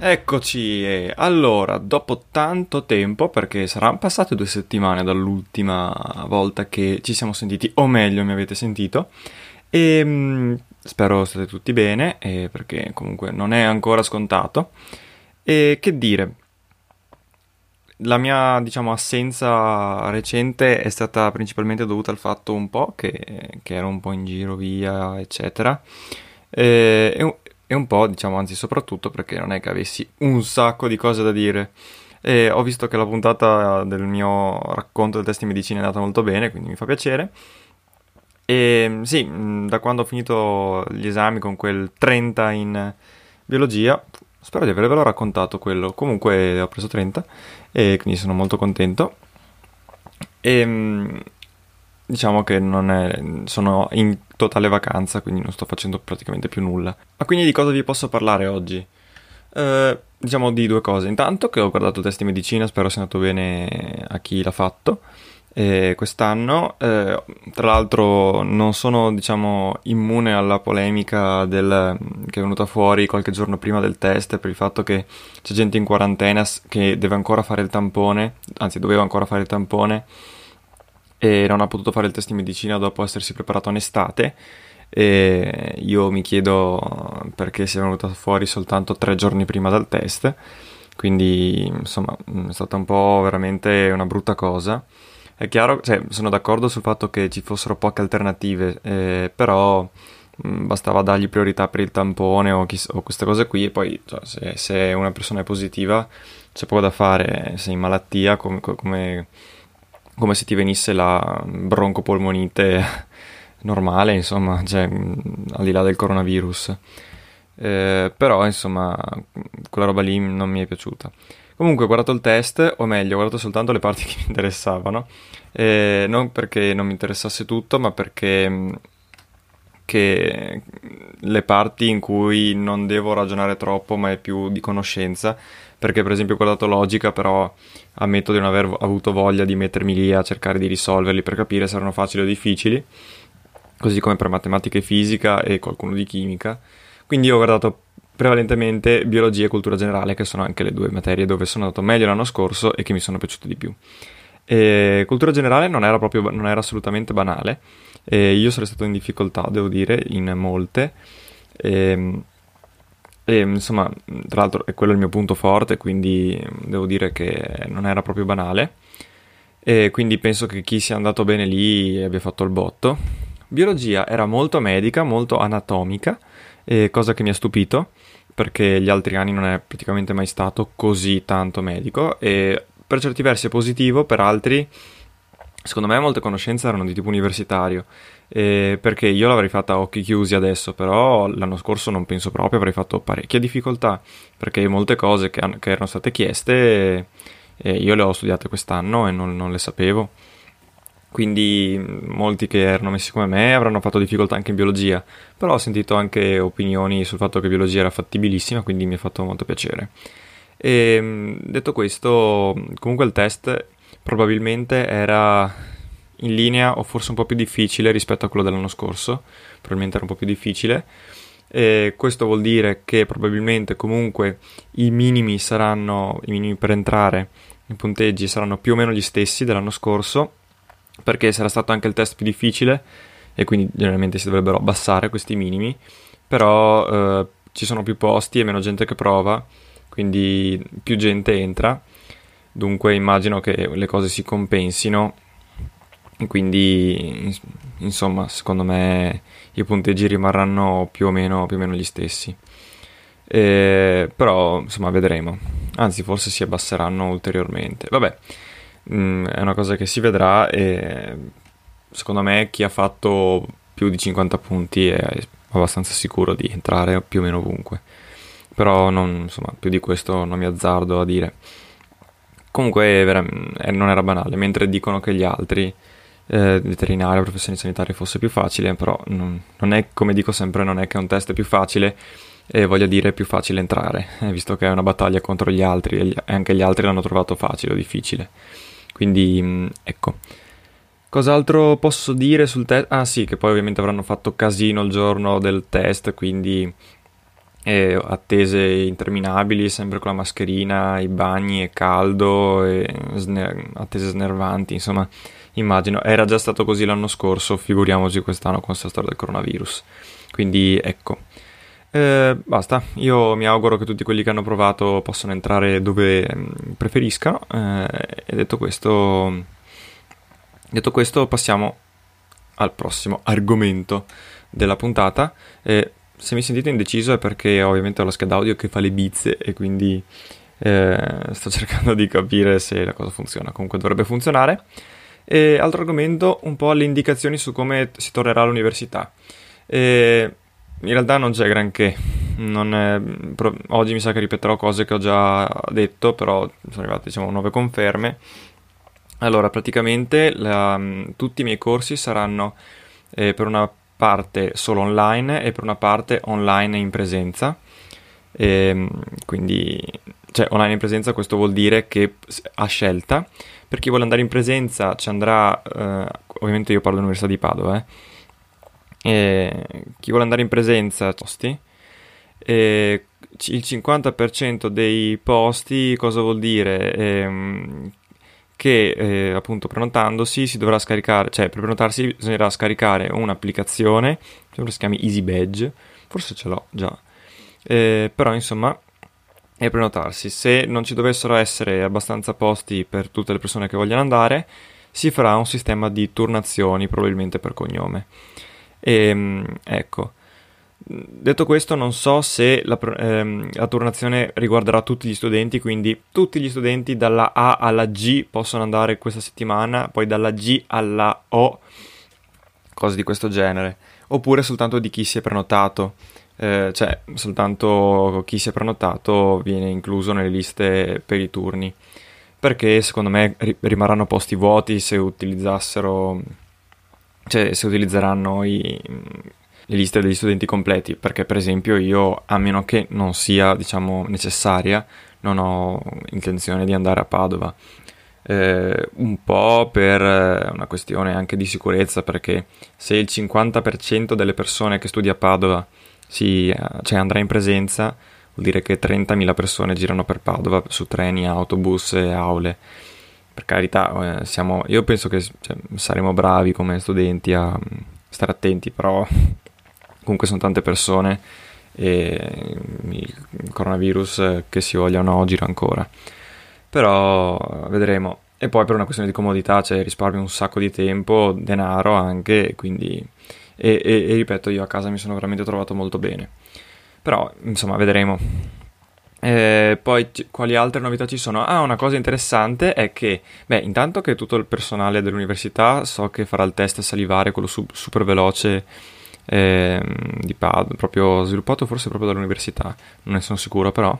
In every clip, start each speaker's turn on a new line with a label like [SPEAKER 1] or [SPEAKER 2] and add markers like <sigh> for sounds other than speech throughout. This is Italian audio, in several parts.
[SPEAKER 1] Eccoci, allora, dopo tanto tempo, perché saranno passate due settimane dall'ultima volta che ci siamo sentiti, o meglio mi avete sentito, e mh, mm, spero state tutti bene, perché comunque non è ancora scontato. E che dire, la mia, diciamo, assenza recente è stata principalmente dovuta al fatto un po' che, che ero un po' in giro via, eccetera. E, e un po', diciamo, anzi soprattutto perché non è che avessi un sacco di cose da dire. E ho visto che la puntata del mio racconto del test di medicina è andata molto bene, quindi mi fa piacere. E sì, da quando ho finito gli esami con quel 30 in biologia, spero di avervelo raccontato quello. Comunque ho preso 30 e quindi sono molto contento. E diciamo che è, sono in totale vacanza, quindi non sto facendo praticamente più nulla. Ma quindi di cosa vi posso parlare oggi? Eh, diciamo di due cose. Intanto che ho guardato test di medicina, spero sia andato bene a chi l'ha fatto. Eh, quest'anno, eh, tra l'altro, non sono diciamo immune alla polemica del, che è venuta fuori qualche giorno prima del test per il fatto che c'è gente in quarantena che deve ancora fare il tampone, anzi, doveva ancora fare il tampone e non ha potuto fare il test di medicina dopo essersi preparato in estate. E io mi chiedo perché sia venuta fuori soltanto tre giorni prima del test, quindi insomma è stata un po' veramente una brutta cosa. È chiaro, cioè, sono d'accordo sul fatto che ci fossero poche alternative, eh, però mh, bastava dargli priorità per il tampone o, chi, o queste cose qui e poi cioè, se, se, una persona è positiva c'è poco da fare, se in malattia come, come come se ti venisse la broncopolmonite normale, insomma, cioè, al di là del coronavirus. Eh, però, insomma, quella roba lì non mi è piaciuta. Comunque, ho guardato il test, o meglio, ho guardato soltanto le parti <laughs> che mi interessavano. Eh, non perché non mi interessasse tutto, ma perché che le parti in cui non devo ragionare troppo, ma è più di conoscenza perché per esempio ho guardato logica, però ammetto di non aver avuto voglia di mettermi lì a cercare di risolverli per capire se erano facili o difficili, così come per matematica e fisica e qualcuno di chimica. Quindi ho guardato prevalentemente biologia e cultura generale, che sono anche le due materie dove sono andato meglio l'anno scorso e che mi sono piaciute di più. E cultura generale non era, proprio, non era assolutamente banale, e io sarei stato in difficoltà, devo dire, in molte. E, ehm, e, insomma, tra l'altro è quello il mio punto forte, quindi devo dire che non era proprio banale. E quindi penso che chi sia andato bene lì abbia fatto il botto. Biologia era molto medica, molto anatomica, cosa che mi ha stupito, perché gli altri anni non è praticamente mai stato così tanto medico. E per certi versi è positivo, per altri, secondo me, molte conoscenze erano di tipo universitario eh, perché io l'avrei fatta a occhi chiusi adesso, però l'anno scorso non penso proprio, avrei fatto parecchia difficoltà, perché molte cose che, che erano state chieste eh, io le ho studiate quest'anno e non, non, le sapevo. Quindi molti che erano messi come me avranno fatto difficoltà anche in biologia, però ho sentito anche opinioni sul fatto che biologia era fattibilissima, quindi mi ha fatto molto piacere. E mm, detto questo, comunque il test probabilmente era in linea o forse un po' più difficile rispetto a quello dell'anno scorso, probabilmente era un po' più difficile. E questo vuol dire che probabilmente comunque i minimi saranno, i minimi per entrare, i punteggi saranno più o meno gli stessi dell'anno scorso, perché sarà stato anche il test più difficile e quindi generalmente si dovrebbero abbassare questi minimi, però eh, ci sono più posti e meno gente che prova, quindi più gente entra, dunque immagino che le cose si compensino quindi insomma secondo me i punteggi rimarranno più o meno, più o meno gli stessi. Eh, però insomma vedremo, anzi forse si abbasseranno ulteriormente. Vabbè, mh, mm, è una cosa che si vedrà e secondo me chi ha fatto più di 50 punti è abbastanza sicuro di entrare più o meno ovunque. Però non, insomma, più di questo non mi azzardo a dire. Comunque vera- eh, non era banale, mentre dicono che gli altri eh, veterinario, professioni sanitarie fosse più facile, però non, non, è, come dico sempre, non è che un test è più facile e voglia dire più facile entrare, eh, visto che è una battaglia contro gli altri e, gli, e anche gli altri l'hanno trovato facile o difficile. Quindi, mh, mm, ecco. Cos'altro posso dire sul test? Ah sì, che poi ovviamente avranno fatto casino il giorno del test, quindi eh, attese interminabili, sempre con la mascherina, i bagni e caldo, e sner- attese snervanti, insomma immagino, era già stato così l'anno scorso, figuriamoci quest'anno con questa storia del coronavirus. Quindi ecco. Eh, basta, io mi auguro che tutti quelli che hanno provato possano entrare dove mm, preferiscano. Eh, e detto questo, detto questo, passiamo al prossimo argomento della puntata. Eh, se mi sentite indeciso è perché ovviamente ho la scheda audio che fa le bizze e quindi eh, sto <laughs> cercando di capire se la cosa funziona. Comunque dovrebbe funzionare. E altro argomento, un po' le indicazioni su come si tornerà all'università. E in realtà non c'è granché. Non è, pro, oggi mi sa che ripeterò cose che ho già detto, però sono arrivate diciamo nuove conferme. Allora, praticamente la, tutti i miei corsi saranno eh, per una parte solo online e per una parte online in presenza. E, quindi, cioè online in presenza questo vuol dire che a scelta per chi vuole andare in presenza ci andrà, eh, ovviamente io parlo dell'Università di Padova, eh. E chi vuole andare in presenza, posti. E il 50% dei posti cosa vuol dire? Che eh, appunto prenotandosi si dovrà scaricare, cioè per prenotarsi bisognerà scaricare un'applicazione, che si chiama Easy Badge, forse ce l'ho già, eh, però insomma e prenotarsi. Se non ci dovessero essere abbastanza posti per tutte le persone che vogliono andare, si farà un sistema di turnazioni, probabilmente per cognome. E, ehm, ecco. Detto questo, non so se la, ehm, la, turnazione riguarderà tutti gli studenti, quindi tutti gli studenti dalla A alla G possono andare questa settimana, poi dalla G alla O, cose di questo genere, oppure soltanto di chi si è prenotato. Eh, cioè soltanto chi si è prenotato viene incluso nelle liste per i turni. Perché secondo me rimarranno posti vuoti se utilizzassero cioè se utilizzeranno i, le liste degli studenti completi perché per esempio io a meno che non sia diciamo necessaria non ho intenzione di andare a Padova eh, un po' per una questione anche di sicurezza perché se il 50% delle persone che studia a Padova si, cioè andrà in presenza, vuol dire che 30.000 persone girano per Padova su treni, autobus e aule. Per carità, eh, siamo, io penso che cioè, saremo bravi come studenti a mm, stare attenti, però comunque sono tante persone e il coronavirus che si voglia o no gira ancora. Però vedremo. E poi per una questione di comodità, cioè risparmio un sacco di tempo, denaro anche, quindi e, e, e, ripeto, io a casa mi sono veramente trovato molto bene. Però, insomma, vedremo. Eh, poi quali altre novità ci sono? Ah, una cosa interessante è che, beh, intanto che tutto il personale dell'università so che farà il test salivare, quello su- super veloce eh, di Pad, proprio sviluppato forse proprio dall'università, non ne sono sicuro però.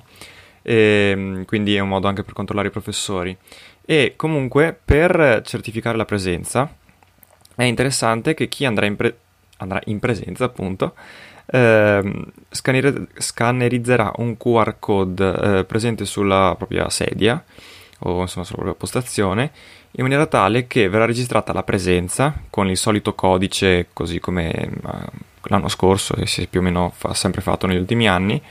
[SPEAKER 1] E, ehm, quindi è un modo anche per controllare i professori. E comunque per certificare la presenza è interessante che chi andrà in, pre- andrà in presenza appunto, ehm, scanneri- scannerizzerà un QR code eh, presente sulla propria sedia o insomma sulla propria postazione in maniera tale che verrà registrata la presenza con il solito codice così come eh, l'anno scorso e si più o meno fa sempre fatto negli ultimi anni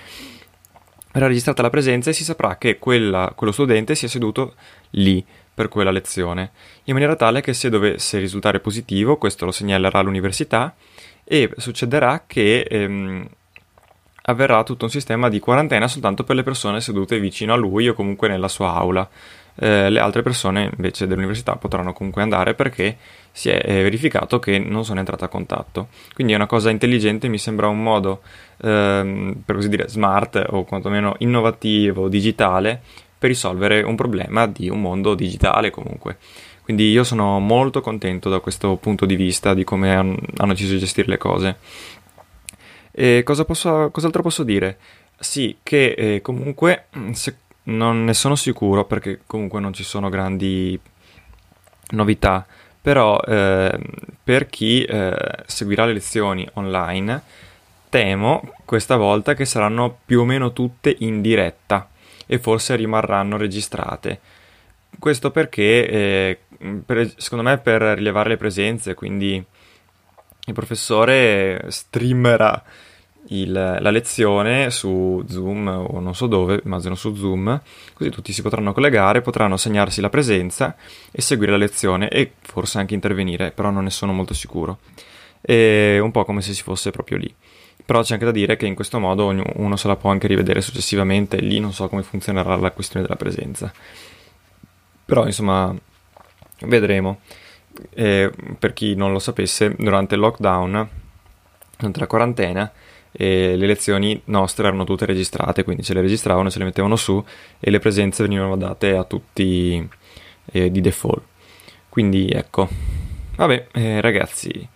[SPEAKER 1] verrà registrata la presenza e si saprà che quella, quello studente sia seduto lì per quella lezione, in maniera tale che se dovesse risultare positivo, questo lo segnalerà l'università e succederà che ehm, avverrà tutto un sistema di quarantena soltanto per le persone sedute vicino a lui o comunque nella sua aula. Eh, le altre persone invece dell'università potranno comunque andare perché si è verificato che non sono entrate a contatto. Quindi è una cosa intelligente, mi sembra un modo, ehm, per così dire, smart o quantomeno innovativo, digitale, per risolvere un problema di un mondo digitale comunque. Quindi io sono molto contento da questo punto di vista di come han, hanno deciso di gestire le cose. E cosa posso, cos'altro posso dire? Sì, che eh, comunque se, non ne sono sicuro perché comunque non ci sono grandi novità, però eh, per chi eh, seguirà le lezioni online temo questa volta che saranno più o meno tutte in diretta e forse rimarranno registrate. Questo perché, eh, per, secondo me, per rilevare le presenze, quindi il professore streamerà il, la lezione su Zoom o non so dove, immagino su Zoom, così tutti si potranno collegare, potranno segnarsi la presenza e seguire la lezione e forse anche intervenire, però non ne sono molto sicuro. È un po' come se si fosse proprio lì. Però c'è anche da dire che in questo modo uno se la può anche rivedere successivamente, lì non so come funzionerà la questione della presenza. Però insomma, vedremo. Eh, per chi non lo sapesse, durante il lockdown, durante la quarantena, eh, le lezioni nostre erano tutte registrate, quindi ce le registravano, ce le mettevano su e le presenze venivano date a tutti eh, di default. Quindi ecco, vabbè eh, ragazzi,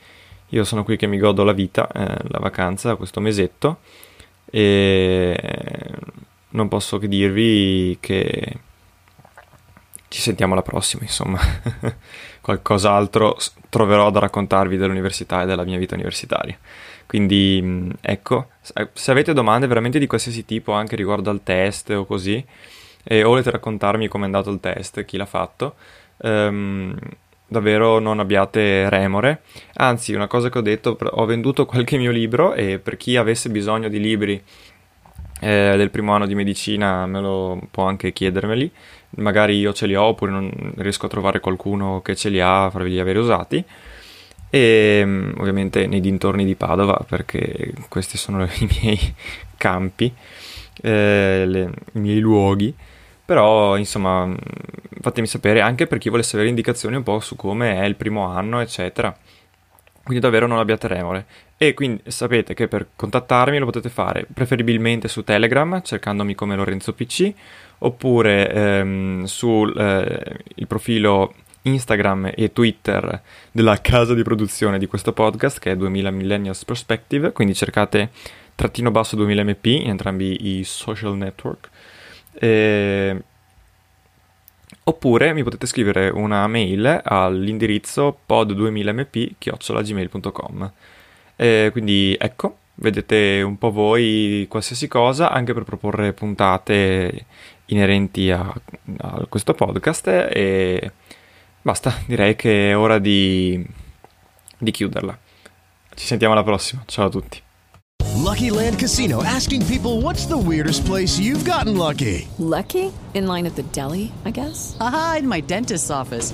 [SPEAKER 1] io sono qui che mi godo la vita, eh, la vacanza, questo mesetto e non posso che dirvi che ci sentiamo alla prossima, insomma. <laughs> Qualcos'altro troverò da raccontarvi dell'università e della mia vita universitaria. Quindi, mm, ecco, se avete domande veramente di qualsiasi tipo, anche riguardo al test o così, e, o volete raccontarmi come è andato il test, chi l'ha fatto, ehm, davvero non abbiate remore. Anzi, una cosa che ho detto, ho venduto <laughs> qualche mio libro e per chi avesse bisogno di libri eh, del primo anno di medicina me lo può anche chiedermeli magari io ce li ho oppure non riesco a trovare qualcuno che ce li ha, farveli avere usati. E mm, ovviamente nei dintorni di Padova, perché questi sono <laughs> i miei campi, eh, le, i miei luoghi. Però, insomma, mm, fatemi sapere anche per chi volesse avere indicazioni un po' su come è il primo anno, eccetera. Quindi davvero non abbiate remore. E quindi sapete che per contattarmi lo potete fare preferibilmente su Telegram, cercandomi come Lorenzo PC, oppure ehm, sul eh, profilo Instagram e Twitter della casa di produzione di questo podcast che è 2000 Millennials Perspective, quindi cercate trattino basso 2000 mp in entrambi i social network. E... Oppure mi potete scrivere una mail all'indirizzo pod2000mp-gmail.com. quindi ecco, vedete un po' voi qualsiasi cosa, anche per proporre puntate inerenti a, a questo podcast e basta, direi che è ora di, di chiuderla. Ci sentiamo alla prossima, ciao a tutti.
[SPEAKER 2] Lucky Land Casino asking people what's the weirdest place you've gotten lucky?
[SPEAKER 3] Lucky? In line at the deli, I guess?
[SPEAKER 4] Aha, in my dentist's office.